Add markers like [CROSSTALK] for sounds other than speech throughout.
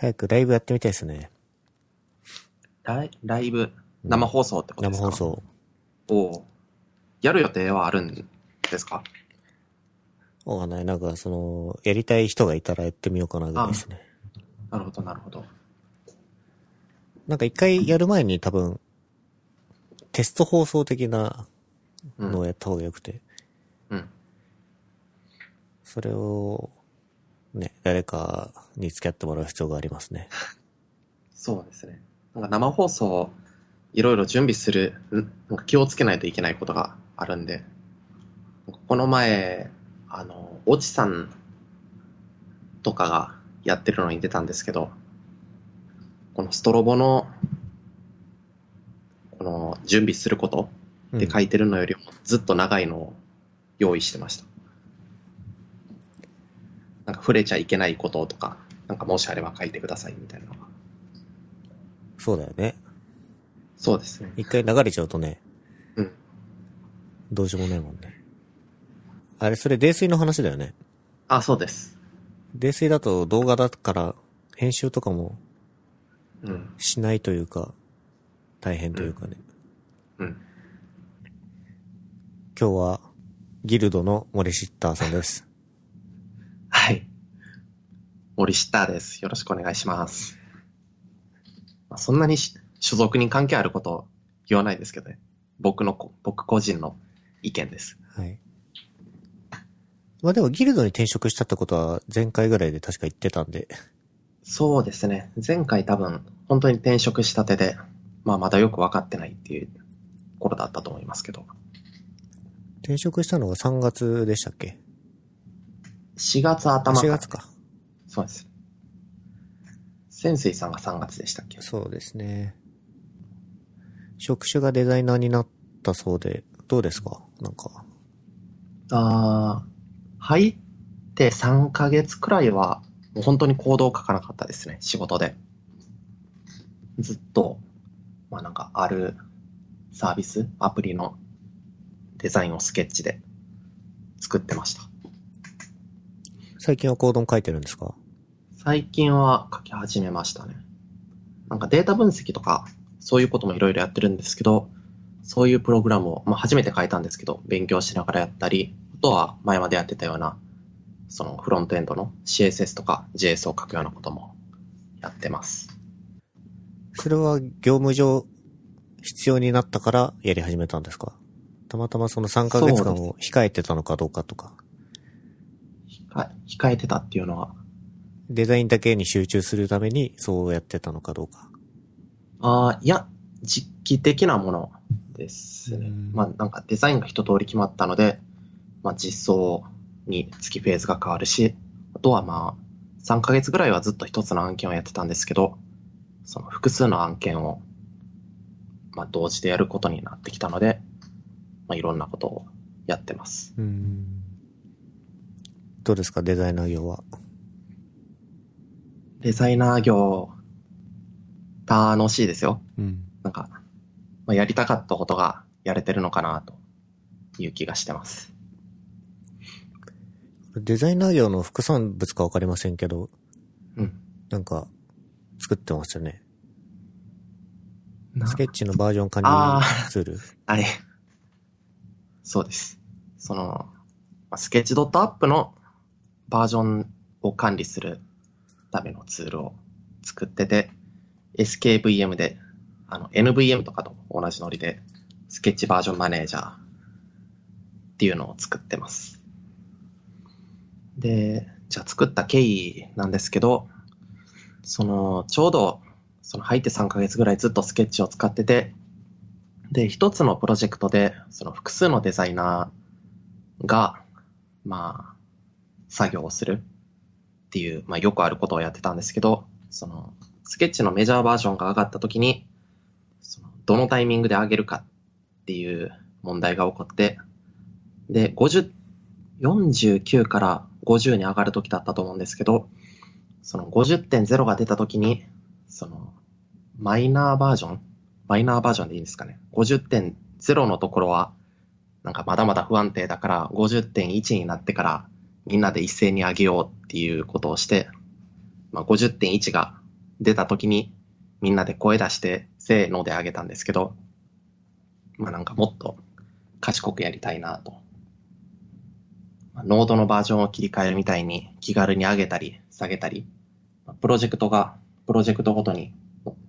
早くライブやってみたいですね。ライライブ、生放送ってことですか、生放送。おおやる予定はあるんですか？わかんない。なんか、その、やりたい人がいたらやってみようかなぐらいですね。なるほど、なるほど。なんか一回やる前に多分、テスト放送的なうん。のをやった方がよくて、うん。それを、ね、誰かに付き合ってもらう必要がありますね。そうですね。なんか生放送、いろいろ準備する、んなんか気をつけないといけないことがあるんで、この前、あの、おじさんとかがやってるのに出たんですけど、このストロボの、この準備することうんって書いてるのよりもずっと長いのを用意してました。なんか触れちゃいけないこととか、なんかもしあれば書いてくださいみたいなのが。そうだよね。そうですね。一回流れちゃうとね、うん。どうしようもないもんね。あれ、それ泥酔の話だよね。あ、そうです。泥酔だと動画だから、編集とかもうん。しないというか、大変というかね。うん。今日は、ギルドの森シッターさんです。はい。森下です。よろしくお願いします。まあ、そんなにし所属に関係あること言わないですけどね。僕のこ、僕個人の意見です。はい。まあでもギルドに転職したってことは前回ぐらいで確か言ってたんで、そうですね。前回多分、本当に転職したてで、まあまだよく分かってないっていう頃だったと思いますけど、転職したのが3月でしたっけ？4月頭4月か。そうです。潜水さんが3月でしたっけ？そうですね。職種がデザイナーになったそうで、どうですか？なんか。あー入って3ヶ月くらいは、もう本当に行動を書かなかったですね、仕事で。ずっと、まあなんかあるサービス、アプリのデザインをスケッチで作ってました。最近はコードン書いてるんですか？最近は書き始めましたね。なんかデータ分析とか、そういうこともいろいろやってるんですけど、そういうプログラムを、まあ初めて書いたんですけど、勉強しながらやったり、あとは前までやってたような、そのフロントエンドの CSS とか JS を書くようなこともやってます。それは業務上必要になったからやり始めたんですかたまたまその3ヶ月間を控えてたのかどうかとか、控えてたっていうのは、デザインだけに集中するためにそうやってたのかどうか。ああ、いや、実機的なものですねうん。まあなんかデザインが一通り決まったので、まあ実装に月フェーズが変わるし、あとはまあ3ヶ月ぐらいはずっと一つの案件をやってたんですけど、その複数の案件をまあ同時でやることになってきたので、まあいろんなことをやってます。うん。どうですかデザイナー業は？デザイナー業、楽しいですよ。うん。なんか、まあ、やりたかったことがやれてるのかなという気がしてます。デザイナー業の副産物かわかりませんけど、うん。なんか、作ってますよね。なスケッチのバージョン管あ理ツール？あれ。そうです。その、まあスケッチドットアップのバージョンを管理するためのツールを作ってて、SKVM で、あの、NVM とかと同じノリで、スケッチバージョンマネージャーっていうのを作ってます。で、じゃあ作った経緯なんですけど、その、ちょうど、その入って3ヶ月ぐらいずっとスケッチを使ってて、で、一つのプロジェクトで、その複数のデザイナーが、まあ、作業をするっていう、まあよくあることをやってたんですけど、その、スケッチのメジャーバージョンが上がった時に、そのどのタイミングで上げるかっていう問題が起こって、で、50、49から50に上がる時だったと思うんですけど、その50.0が出た時に、その、マイナーバージョンマイナーバージョンでいいんですかね。50.0のところは、なんかまだまだ不安定だから、50.1になってから、みんなで一斉に上げようっていうことをして、まあ、50.1が出た時にみんなで声出してせーのであげたんですけど、まあなんかもっと賢くやりたいなと。まあノードのバージョンを切り替えるみたいに気軽に上げたり下げたり、まあプロジェクトがプロジェクトごとに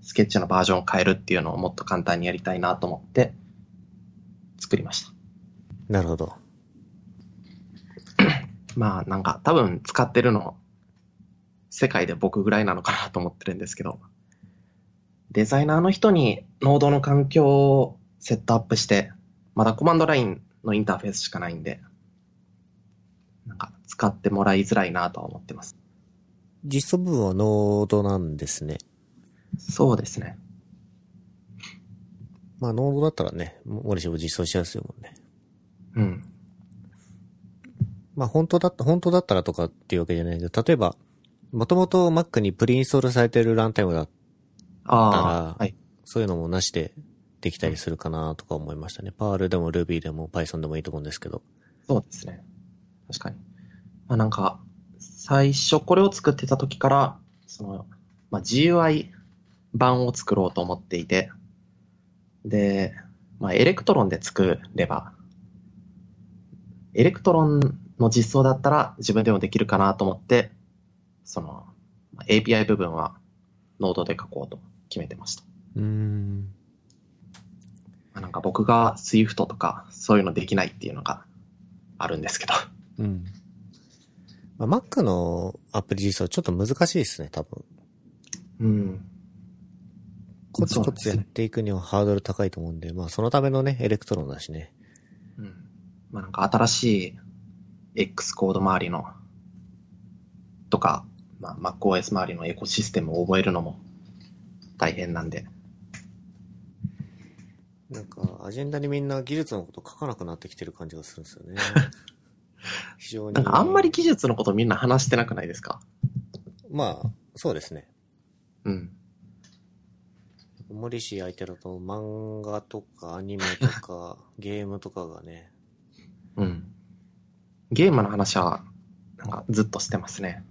スケッチのバージョンを変えるっていうのをもっと簡単にやりたいなと思って作りました。なるほど。まあなんか多分使ってるの世界で僕ぐらいなのかなと思ってるんですけど、デザイナーの人にノードの環境をセットアップして、まだコマンドラインのインターフェースしかないんで、なんか使ってもらいづらいなとは思ってます。実装部分はノードなんですね。そうですね。まあ、ノードだったらね、森氏も実装しやすいもんね。うん。まあ、本当だった、本当だったらとかっていうわけじゃないけど、例えば、もともと Mac にプリインストールされてるランタイムだったあらあ、はい。そういうのもなしでできたりするかなとか思いましたね。Perl でも Ruby でも Python でもいいと思うんですけど。そうですね。確かに。まあなんか、最初これを作ってた時から、その、まあ GUI 版を作ろうと思っていて、で、まあ Electron で作れば、 Electron の実装だったら自分でもできるかなと思って、その、まあ API 部分は Node で書こうと決めてました。うーん。まあ、なんか僕が Swift とかそういうのできないっていうのがあるんですけど。うん。まあ、Mac のアプリ実装ちょっと難しいですね、多分。うん。コツコツやっていくにはハードル高いと思うんで、まあそのためのね、 Electron だしね。うん。まあなんか新しい X コード周りのとか、まあ MacOS 周りのエコシステムを覚えるのも大変なんで。なんか、アジェンダにみんな技術のこと書かなくなってきてる感じがするんですよね。[LAUGHS] 非常に。なんかあんまり技術のことみんな話してなくないですか？まあ、そうですね。うん。森氏相手だと漫画とかアニメとかゲームとかがね、うん。ゲームの話はなんかずっとしてますね。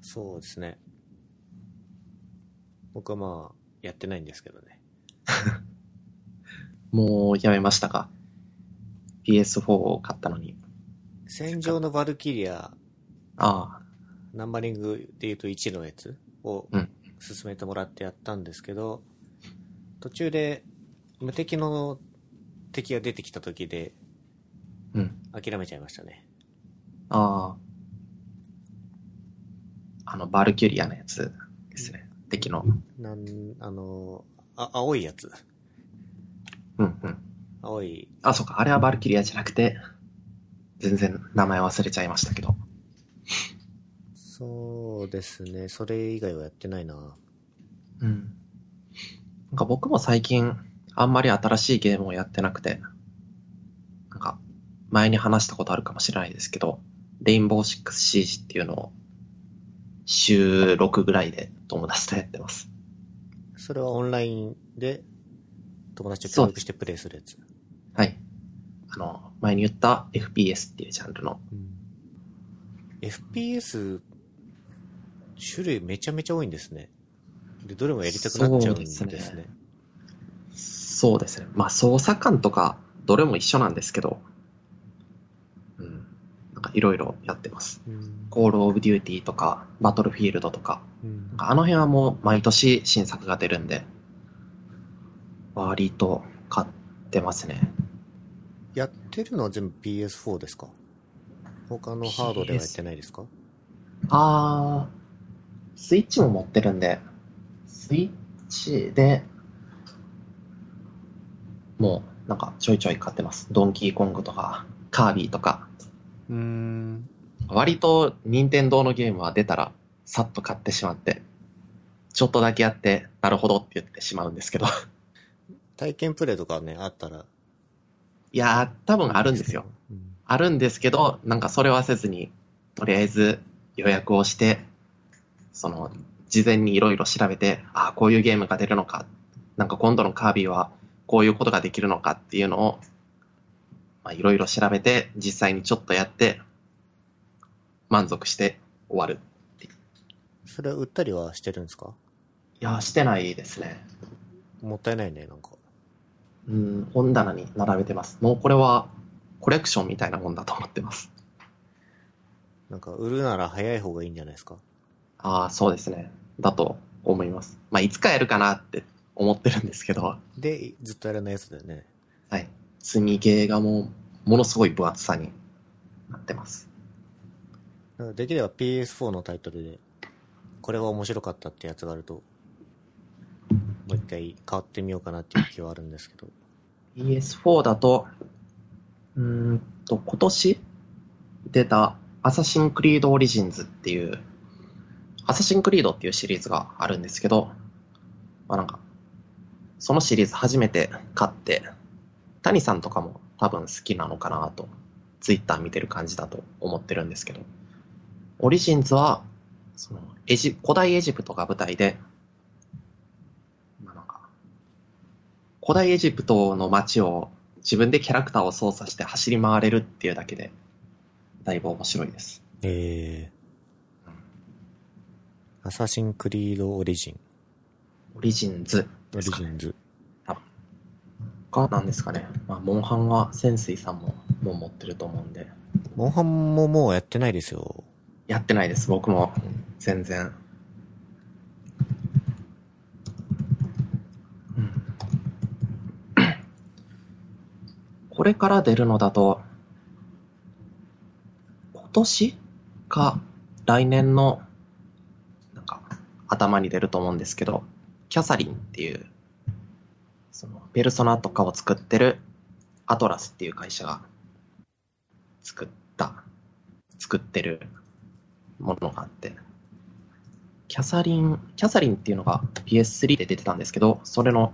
そうですね。僕はまあ、やってないんですけどね。[LAUGHS] もうやめましたか ?PS4 を買ったのに。戦場のバルキリア、ああ、ナンバリングで言うと1のやつをうん進めてもらってやったんですけど、途中で無敵の敵が出てきた時でうん。諦めちゃいましたね。ああ。あの、バルキュリアのやつですね。敵の。なん、あの、あ、青いやつ。うんうん。青い、あ、そうか。あれはバルキュリアじゃなくて、全然名前忘れちゃいましたけど。そうですね。それ以外はやってないな。うん。なんか僕も最近、あんまり新しいゲームをやってなくて、なんか、前に話したことあるかもしれないですけど、レインボーシックスシージっていうのを、週6ぐらいで友達とやってます。それはオンラインで友達と協力してプレイするやつ。はい。あの、前に言った FPS っていうジャンルの。FPS、種類めちゃめちゃ多いんですね。で、どれもやりたくなっちゃうんですね。そうですねそうですね。まあ、操作感とか、どれも一緒なんですけど、うん。かいろいろやってます。うん。コールオブデューティーとか、バトルフィールドとか、うん。なんかあの辺はもう毎年新作が出るんで、割と買ってますね。やってるのは全部 PS4 ですか？他のハードではやってないですか？あー、スイッチも持ってるんで、スイッチで、もうなんかちょいちょい買ってます。ドンキーコングとか、カービィとか、うーん。割と任天堂のゲームは出たらさっと買ってしまって、ちょっとだけやって、なるほどって言ってしまうんですけど。[LAUGHS] 体験プレイとかね、あったら。いやー、多分あるんですよ。。うんあるんですけど、なんかそれはせずに、とりあえず予約をして、その、事前にいろいろ調べて、ああ、こういうゲームが出るのか、なんか今度のカービィはこういうことができるのかっていうのを、まあいろいろ調べて、実際にちょっとやって、満足して終わる。それは売ったりはしてるんですか？いや、してないですね。もったいないね、なんか。うん、本棚に並べてます。もうこれはコレクションみたいなもんだと思ってます。なんか、売るなら早い方がいいんじゃないですか？ああ、そうですね。だと思います。まあ、いつかやるかなって思ってるんですけど、で、ずっとやらないやつだよね。はい。積みゲーがもう、ものすごい分厚さになってます。できれば PS4 のタイトルで、これが面白かったってやつがあると、もう一回変わってみようかなっていう気はあるんですけど。PS4 だと、うーんと、今年出たアサシンクリードオリジンズっていう、アサシンクリードっていうシリーズがあるんですけど、まあなんか、そのシリーズ初めて買って、谷さんとかも多分好きなのかなと、ツイッター見てる感じだと思ってるんですけど、オリジンズは、そのエジ、古代エジプトが舞台で、まあなんか、古代エジプトの街を自分でキャラクターを操作して走り回れるっていうだけで、だいぶ面白いです。えー、アサシンクリードオリジン、オリジンズオリジンズ。がなんですかね。まあ、モンハンは潜水さんももう持ってると思うんで、モンハンももうやってないですよ。やってないです、僕も。全然。うんこれから出るのだと、今年か来年の、なんか、頭に出ると思うんですけど、キャサリンっていう、その、ペルソナとかを作ってるアトラスっていう会社が作った、作ってるものがあって、キャサリン、キャサリンっていうのが PS3 で出てたんですけど、それの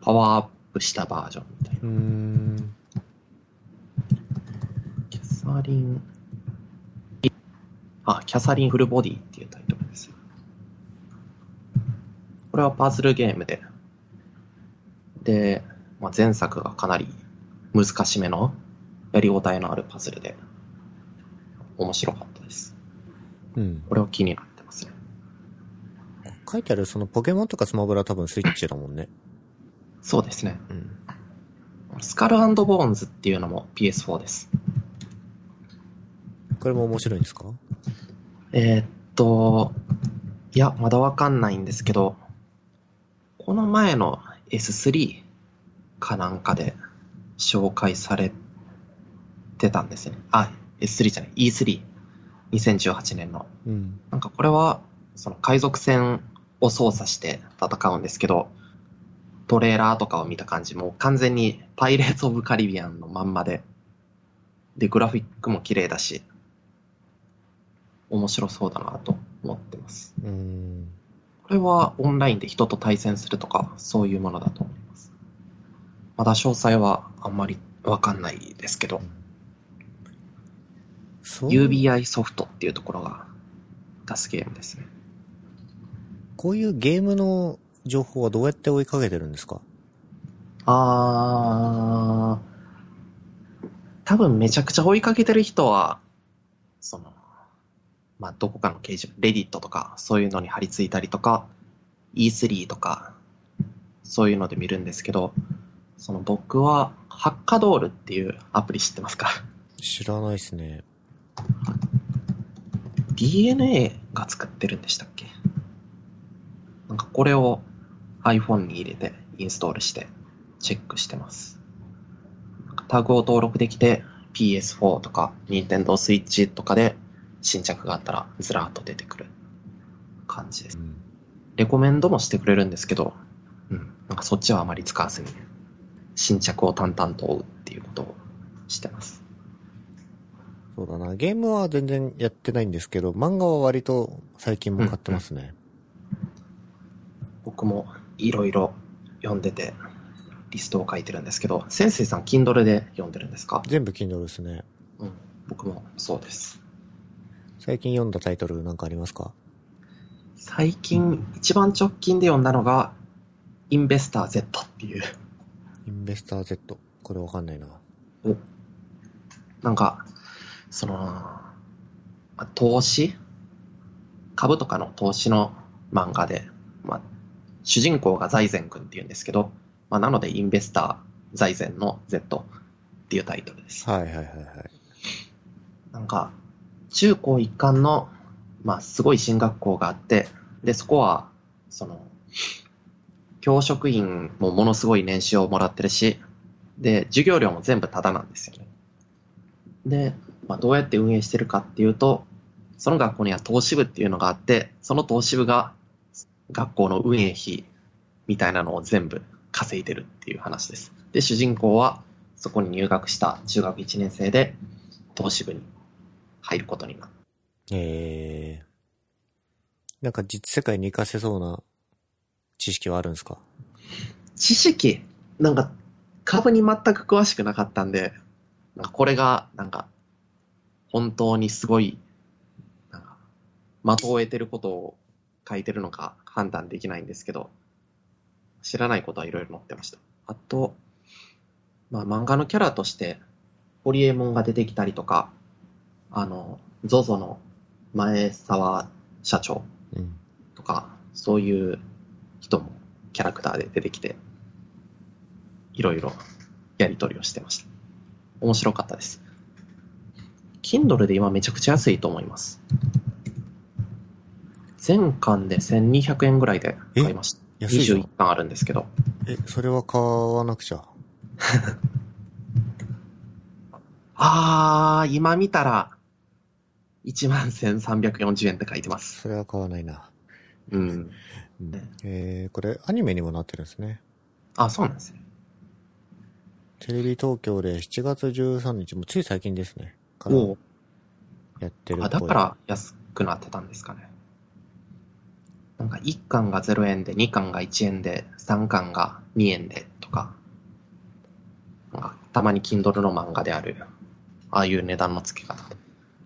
パワーアップしたバージョンみたいな。キャサリン、あ、キャサリンフルボディっていうタイトルですよ。これはパズルゲームで、で、まあ、前作がかなり難しめの、やりごたえのあるパズルで、面白かったです。うん。これは気になってますね。書いてあるそのポケモンとかスマブラは多分スイッチだもんね。そうですね。うん。スカルボーンズっていうのも PS4 です。これも面白いんですか？えーっと、いや、まだわかんないんですけど、この前の S3 かなんかで紹介されてたんですね。あ、S3 じゃない、E3。2018年の。うん。なんかこれは、その海賊船を操作して戦うんですけど、トレーラーとかを見た感じ、もう完全にパイレーツ・オブ・カリビアンのまんまで、で、グラフィックも綺麗だし、面白そうだなと思ってます。うーん。これはオンラインで人と対戦するとか、そういうものだと思います。まだ詳細はあんまりわかんないですけど、UBI ソフトっていうところが出すゲームですね。こういうゲームの情報はどうやって追いかけてるんですか？あー、多分めちゃくちゃ追いかけてる人は、その、まあ、どこかの掲示板、レディットとか、そういうのに貼り付いたりとか、E3 とか、そういうので見るんですけど、その僕は、ハッカドールっていうアプリ知ってますか？知らないっすね。?DNA が作ってるんでしたっけ？なんかこれを iPhone に入れてインストールしてチェックしてます。タグを登録できて PS4 とか Nintendo Switch とかで新着があったらずらーっと出てくる感じですう。ん。レコメンドもしてくれるんですけど、うん、なんかそっちはあまり使わずに新着を淡々と追うっていうことをしてます。そうだな。ゲームは全然やってないんですけど、漫画は割と最近も買ってますね。僕もいろいろ読んでてリストを書いてるんですけど、先生さん Kindle で読んでるんですか？全部 Kindle ですね。うん、僕もそうです。最近読んだタイトルなんかありますか？最近一番直近で読んだのが、インベスター Z っていう、インベスター Z。これわかんないな。おなんか、その、まあ投資？株とかの投資の漫画で、まあ、主人公が財前君っていうんですけど、まあ、なのでインベスター財前の Z っていうタイトルです。はいはいはいはい。なんか、中高一貫の、まあ、すごい進学校があって、で、そこは、その、教職員もものすごい年収をもらってるし、で、授業料も全部タダなんですよね。で、まあ、どうやって運営してるかっていうと、その学校には投資部っていうのがあって、その投資部が学校の運営費みたいなのを全部稼いでるっていう話です。で、主人公はそこに入学した中学1年生で投資部に入ることになる。えー、なんか実世界に活かせそうな知識はあるんですか？知識、なんか株に全く詳しくなかったんで、なんかこれが、なんか、本当にすごい、なんか、的を得てることを書いてるのか判断できないんですけど、知らないことはいろいろ載ってました。あと、まあ漫画のキャラとして、ホリエモンが出てきたりとか、あの、ZOZO の前澤社長うん。とか、そういう人もキャラクターで出てきて、いろいろやり取りをしてました。面白かったです。Kindle で今めちゃくちゃ安いと思います。全巻で1200円ぐらいで買いました。安いじゃん21巻あるんですけど。え、それは買わなくちゃ？[LAUGHS] あー、今見たら、11,340円って書いてます。それは買わないな。うん。うん、えー、これアニメにもなってるんですね。あ、そうなんですね。テレビ東京で7月13日、もうつい最近ですね。からやってるっぽあ、い。だから安くなってたんですかね。なんか1巻が0円で、2巻が1円で、3巻が2円でとか、なんかたまに Kindle の漫画である、ああいう値段の付け方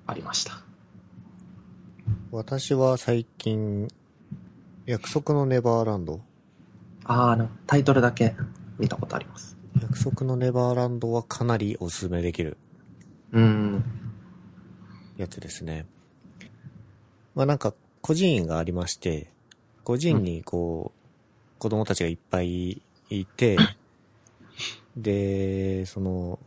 ありました。私は最近、約束のネバーランドああ、なタイトルだけ見たことあります。約束のネバーランドはかなりおすすめできるうーん。やつですね。まあなんか、孤児院がありまして、孤児院にこう、子供たちがいっぱいいて、で、その、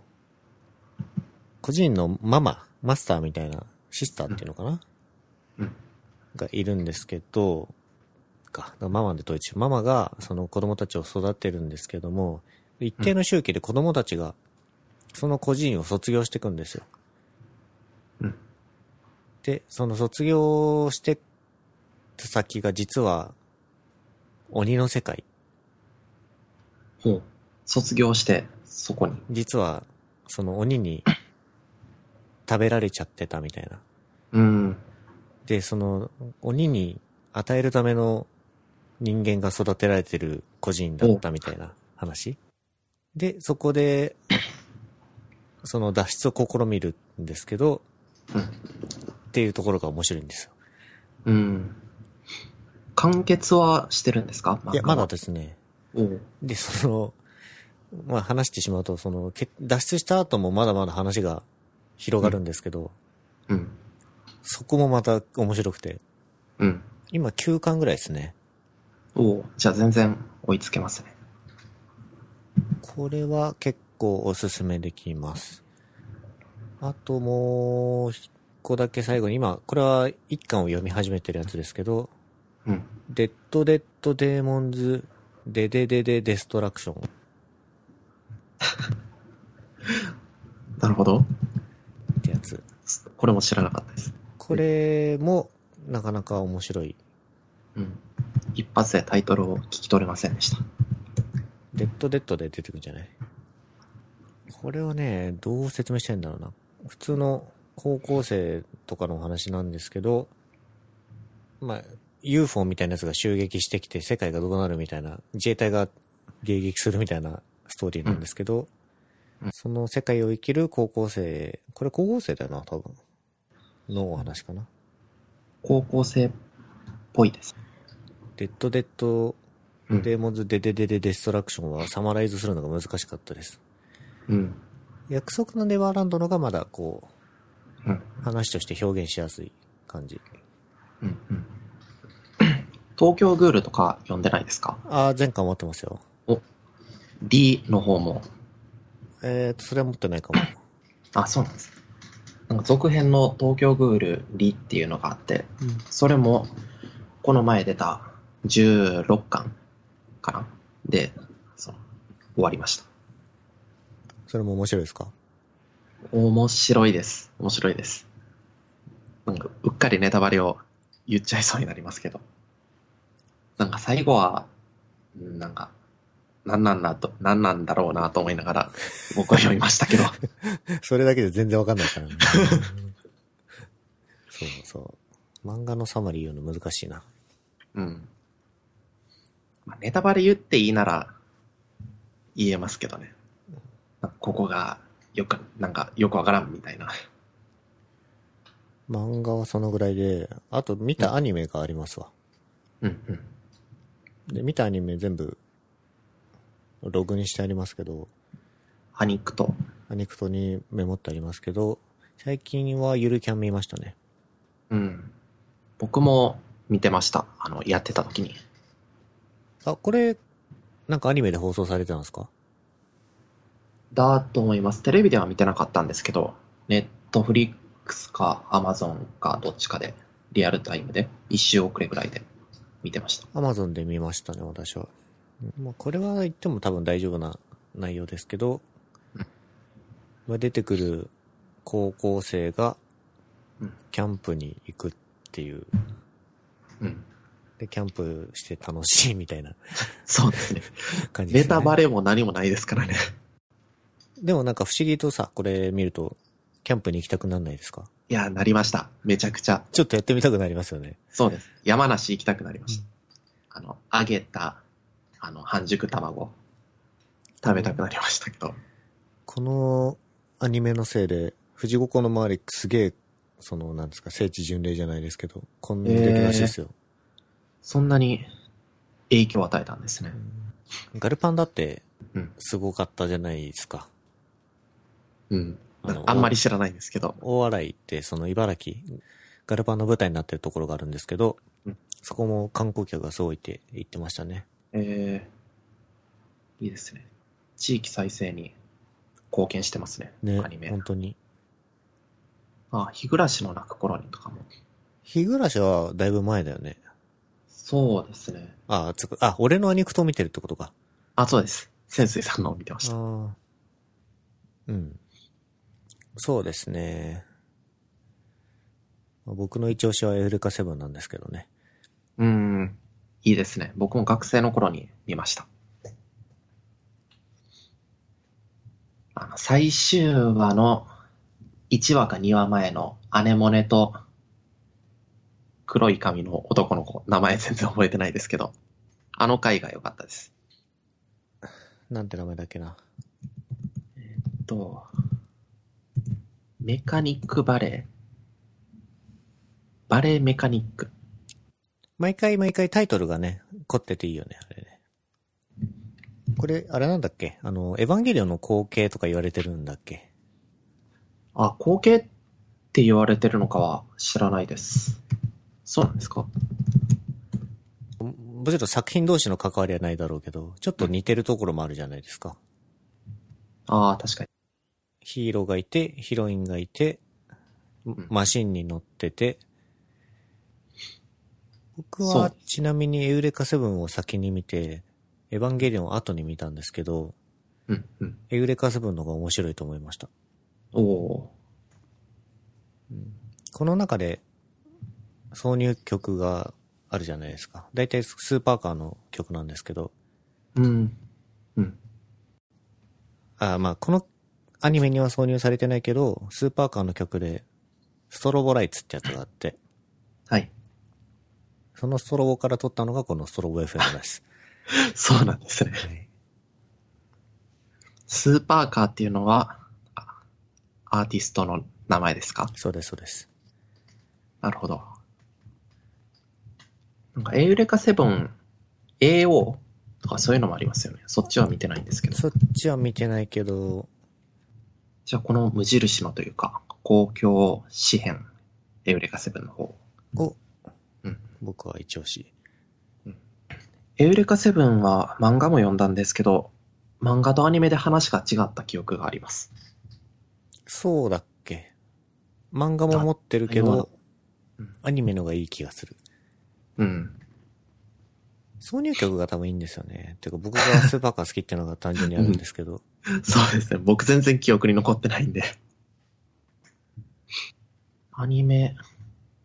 孤児院のママ、マスターみたいな、シスターっていうのかな、うんがいるんですけど、か、ママで統一。ママがその子供たちを育てるんですけども、一定の周期で子供たちが、その孤児院を卒業していくんですよ。うんで、その卒業してった先が実は、鬼の世界。ほう。卒業して、そこに。実は、その鬼に食べられちゃってたみたいな。うーん。で、その鬼に与えるための人間が育てられてる個人だったみたいな話。で、そこで、[COUGHS] その脱出を試みるんですけど、うんっていうところが面白いんですよ。うん。完結はしてるんですか？いや、まだでですね。で、その、まあ話してしまうと、その、け脱出した後もまだまだ話が広がるんですけど、うん。そこもまた面白くて、うん。今9巻ぐらいですね。おうじゃあ全然追いつけますね。これは結構おすすめできます。あともう一個だけ最後に、今、これは一巻を読み始めてるやつですけど、うん。デッド・デッド・デーモンズ・デデデデ・デストラクションっなるほど。これも知らなかったです。これもなかなか面白い。うん。一発でタイトルを聞き取れませんでした。デッド・デッドで出てくるんじゃない？これはね、どう説明したいんだろうな。普通の高校生とかのお話なんですけど、まあ、UFO みたいなやつが襲撃してきて世界がどうなるみたいな、自衛隊が迎撃するみたいなストーリーなんですけど、うんその世界を生きる高校生、これ高校生だよな、多分。のお話かな。高校生っぽいです。デッド・デッド・うん。デーモンズ・デデデデ・デストラクションはサマライズするのが難しかったです。うん。約束のネバーランドのがまだこう、うん。話として表現しやすい感じ。うん。うん。東京グールとか読んでないですかああ、前回持ってますよ。?D の方も。えーと、それは持ってないかも。あ、そうなんです。なんか続編の東京グール D っていうのがあって、それも、この前出た16巻かな？で、その終わりました。それも面白いですか？面白いです。面白いです。なんか、うっかりネタバレを言っちゃいそうになりますけど。なんか最後は、うんなんか、なんなんだと、なんなんだろうなと思いながら、僕は読みましたけど。[LAUGHS] それだけで全然わかんないからね。[LAUGHS] そうそう。漫画のサマリー言うの難しいな。うん。まあ、ネタバレ言っていいなら、言えますけどね。ここが、よく、なんか、よくわからんみたいな。漫画はそのぐらいで、あと見たアニメがありますわ。うんうん。で、見たアニメ全部、ログにしてありますけど、ハニックと、アニクトにメモってありますけど、最近はゆるキャン見ましたね。うん。僕も見てました。あの、やってた時に。あ、これ、なんかアニメで放送されてたんですか？だと思います。テレビでは見てなかったんですけど、ネットフリックスかアマゾンかどっちかで、リアルタイムで、一周遅れぐらいで見てました。アマゾンで見ましたね、私は。まあ、これは言っても多分大丈夫な内容ですけどうん、まあ、出てくる高校生がうん、キャンプに行くっていう、うん。で、キャンプして楽しいみたいな [LAUGHS] そうですね。感じです、ね。ネタバレも何もないですからね。でもなんか不思議とさ、これ見ると、キャンプに行きたくなんないですか？いや、なりました。めちゃくちゃ。ちょっとやってみたくなりますよね。そうです。山梨行きたくなりました。あの、揚げた、あの、半熟卵、食べたくなりましたけど。このアニメのせいで、富士五湖の周りすげえ、その、なんですか、聖地巡礼じゃないですけど、混んでるらしいですよ。そんなに影響を与えたんですね。ガルパンだってうん、すごかったじゃないですか。うん。あのあんまり知らないんですけど。大洗って、その茨城、ガルパンの舞台になってるところがあるんですけど、うんそこも観光客がすごいって言ってましたね。えー、いいですね。地域再生に貢献してますね。ねアニ、メ本。当に。あ、日暮らしの泣く頃にとかも。日暮らしはだいぶ前だよね。そうですね。あ、つく、あ、俺のアニクト見てるってことか。あ、そうです。潜水さんのを見てました。うん。そうですね。まあ僕の一押しはエウレカセブンなんですけどね。うーん。いいですね。僕も学生の頃に見ました。あの、最終話の1話か2話前のアネモネと黒い髪の男の子、名前全然覚えてないですけど、あの回が良かったです。なんて名前だっけな。と、メカニックバレー？バレーメカニック。毎回毎回タイトルがね、凝ってていいよね、あれね。これ、あれなんだっけ？あの、エヴァンゲリオンの後継とか言われてるんだっけ？あ、後継って言われてるのかは知らないです。そうなんですか？もちろん作品同士の関わりはないだろうけど、ちょっと似てるところもあるじゃないですか。ああ、確かに。ヒーローがいて、ヒロインがいて、んマシンに乗ってて、僕はちなみにエウレカセブンを先に見て、エヴァンゲリオンを後に見たんですけど、うん、うん。エウレカセブンの方が面白いと思いました。おおこの中で挿入曲があるじゃないですか。だいたいスーパーカーの曲なんですけど、ー。うん。うん。あまあこのアニメには挿入されてないけど、スーパーカーの曲で、ストロボライツってやつがあって、はい。そのストロボから撮ったのがこのストロボ FM [LAUGHS] です。そうなんですね。はい、スーパーカーっていうのは、あアーティストの名前ですか？そうです、そうです。なるほど。なんか、エウレカセブン AO とかそういうのもありますよね。そっちは見てないんですけど。そっちは見てないけど、じゃあ、この無印のというか、公共紙幣、エウレカセブンの方。を、うん僕は一押し。エウレカセブンは漫画も読んだんですけど、漫画とアニメで話が違った記憶があります。そうだっけ？漫画も持ってるけど、うんアニメのがいい気がする。うん。挿入曲が多分いいんですよね。てか僕がスーパーカー好きっていうのが単純にあるんですけど。そうですね。僕全然記憶に残ってないんで。アニメ、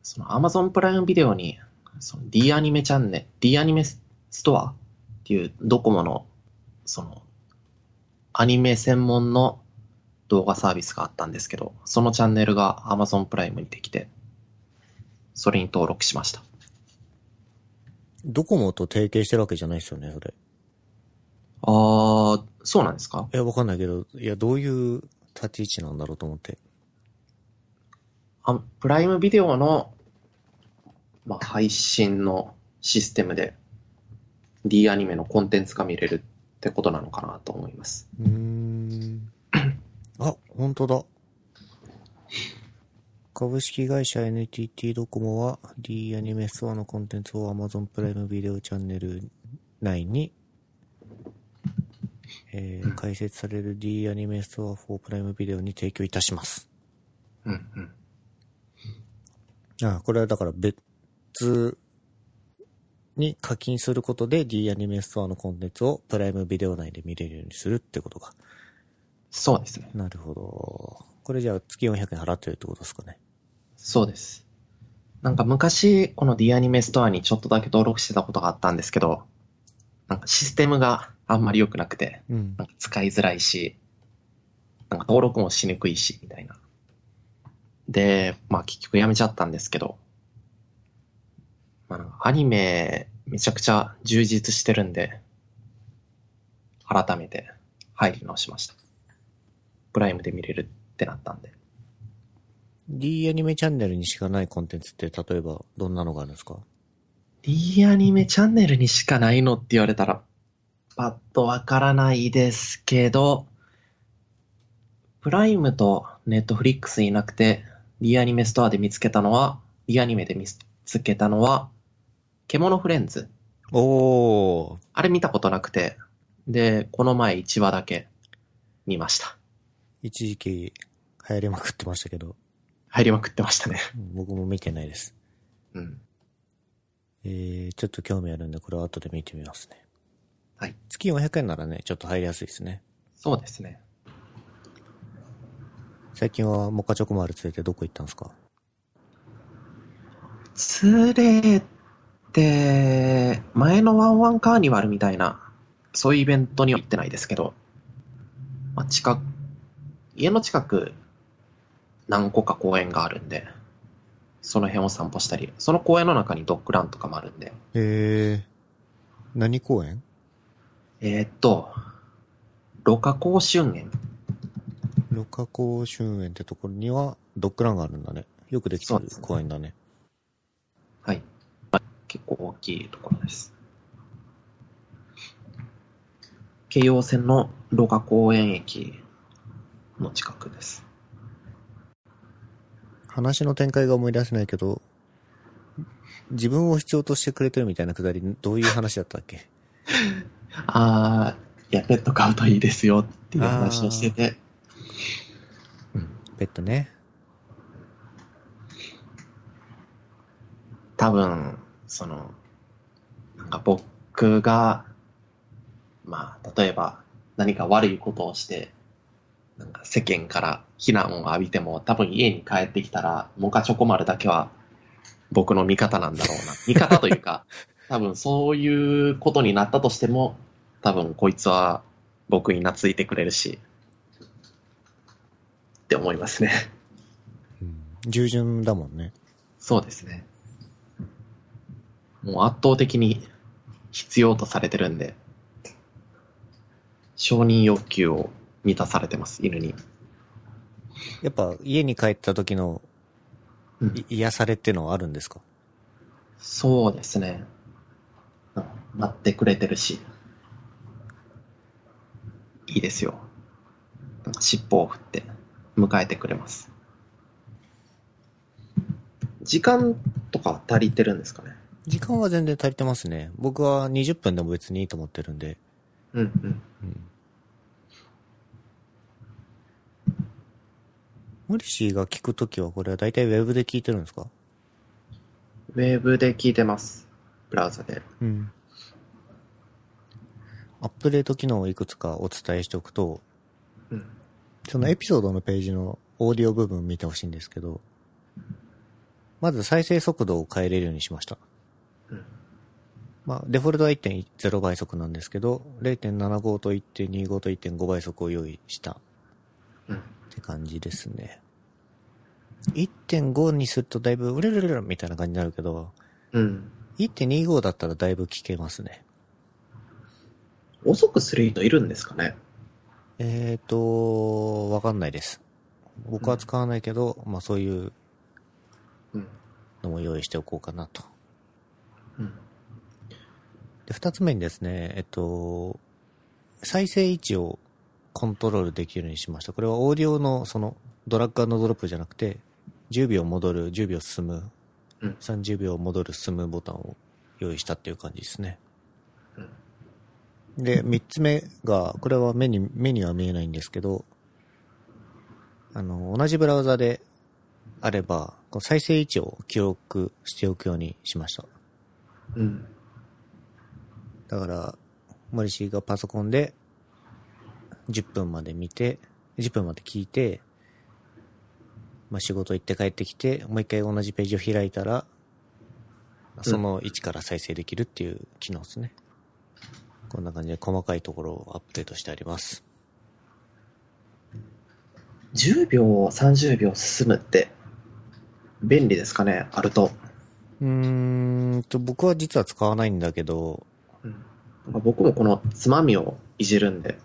その Amazon プライムビデオに、その D アニメチャンネル、D アニメストアっていうドコモの、その、アニメ専門の動画サービスがあったんですけど、そのチャンネルが Amazon プライムにできて、それに登録しました。ドコモと提携してるわけじゃないですよね、それ。あー、そうなんですか？いや、わかんないけど、いや、どういう立ち位置なんだろうと思って。あプライムビデオの、まあ、配信のシステムで D アニメのコンテンツが見れるってことなのかなと思います。うーん。あ、本当だ。株式会社 NTT ドコモは D アニメストアのコンテンツを Amazon プライムビデオチャンネル内に、えーうん開設される D アニメストア4プライムビデオに提供いたします。うんうん。あ、これはだから別に課金することで D アニメストアのコンテンツをプライムビデオ内で見れるようにするってことか。そうですね。なるほど。これじゃあ月400円払ってるってことですかね。そうです。なんか昔、この D アニメストアにちょっとだけ登録してたことがあったんですけど、なんかシステムがあんまり良くなくて、うん。なんか使いづらいし、なんか登録もしにくいし、みたいな。で、まあ結局やめちゃったんですけど、アニメめちゃくちゃ充実してるんで、改めて入り直しました。プライムで見れるってなったんで。D アニメチャンネルにしかないコンテンツって例えばどんなのがあるんですか？D アニメチャンネルにしかないのって言われたら、パッとわからないですけど、プライムとネットフリックスになくて、D アニメストアで見つけたのは、D アニメで見つけたのは、獣フレンズ。おー。あれ見たことなくて、で、この前1話だけ見ました。一時期流行りまくってましたけど、入りまくってましたね。僕も見てないです。うん。えー、ちょっと興味あるんで、これは後で見てみますね。はい。月400円ならね、ちょっと入りやすいですね。そうですね。最近はモカチョコマル連れてどこ行ったんですか？連れて、前のワンワンカーニバルみたいな、そういうイベントには行ってないですけど、まあ、近く、家の近く、何個か公園があるんで、その辺を散歩したり、その公園の中にドッグランとかもあるんで、えー、何公園？えーっと、ロカ公春園。六花公春園ってところにはドッグランがあるんだね。よくできてるそうですね公園だね。はい。結構大きいところです。京葉線のロカ公園駅の近くです。話の展開が思い出せないけど、自分を必要としてくれてるみたいなくだり、どういう話だったっけ？[LAUGHS] あー、いや、ペット飼うといいですよっていう話をしてて、ペットね。多分、その、なんか僕が、まあ、例えば何か悪いことをして、なんか世間から非難を浴びても、多分家に帰ってきたら、モカチョコ丸だけは僕の味方なんだろうな。味方というか、[LAUGHS] 多分そういうことになったとしても、多分こいつは僕に懐いてくれるし、って思いますね。うん。従順だもんね。そうですね。もう圧倒的に必要とされてるんで、承認欲求を満たされてます、犬に。やっぱ家に帰った時のうんい癒されってのはあるんですか？そうですね。うん待ってくれてるし、いいですよ。尻尾を振って迎えてくれます。時間とか足りてるんですかね？時間は全然足りてますね。僕は20分でも別にいいと思ってるんで。うんうん。うん。モリシーが聞くときはこれは大体ウェブで聞いてるんですか？ウェブで聞いてます。ブラウザで。うん。アップデート機能をいくつかお伝えしておくと、うん。そのエピソードのページのオーディオ部分見てほしいんですけど、まず再生速度を変えれるようにしました。うん。まあ、デフォルトは1.0倍速なんですけど、0.75と1.25と1.5倍速を用意したっうん。て感じですね。1.5にするとだいぶ、うるるるるみたいな感じになるけど、うん。1.25だったらだいぶ聞けますね。遅くする人いるんですかね？えーと、わかんないです。僕は使わないけど、まあそういううん。のも用意しておこうかなと。うん。で、二つ目にですね、えっと、再生位置をコントロールできるようにしました。これはオーディオのそのドラッグドロップじゃなくて、10秒戻る、10秒進む、うん30秒戻る、進むボタンを用意したっていう感じですね。で、三つ目が、これは目に、目には見えないんですけど、あの、同じブラウザであれば、再生位置を記録しておくようにしました。うん。だから、森氏がパソコンで10分まで見て、10分まで聞いて、まあ、仕事行って帰ってきて、もう一回同じページを開いたら、その位置から再生できるっていう機能ですね。こんな感じで細かいところをアップデートしてあります。10秒、30秒進むって、便利ですかねあると。うーんと、僕は実は使わないんだけど、うん。まあ僕もこのつまみをいじるんで、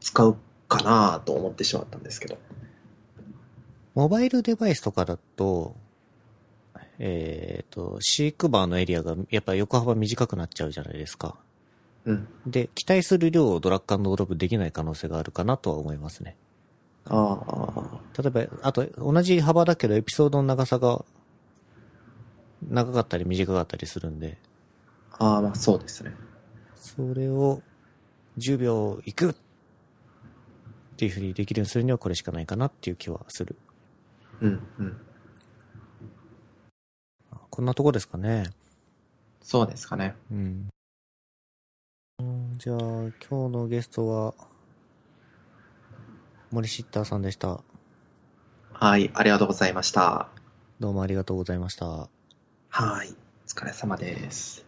使うかなと思ってしまったんですけど。モバイルデバイスとかだと、えっ、と、飼育バーのエリアがやっぱ横幅短くなっちゃうじゃないですか。うん。で、期待する量をドラッグドロップできない可能性があるかなとは思いますね。ああ、例えば、あと、同じ幅だけどエピソードの長さが長かったり短かったりするんで、ああ、まあそうですね。それを10秒いくっていうふうにできるようにするにはこれしかないかなっていう気はする。うん、うん。こんなとこですかね。そうですかね。うん。うんじゃあ、今日のゲストは、森シッターさんでした。はい、ありがとうございました。どうもありがとうございました。はい、お疲れ様です。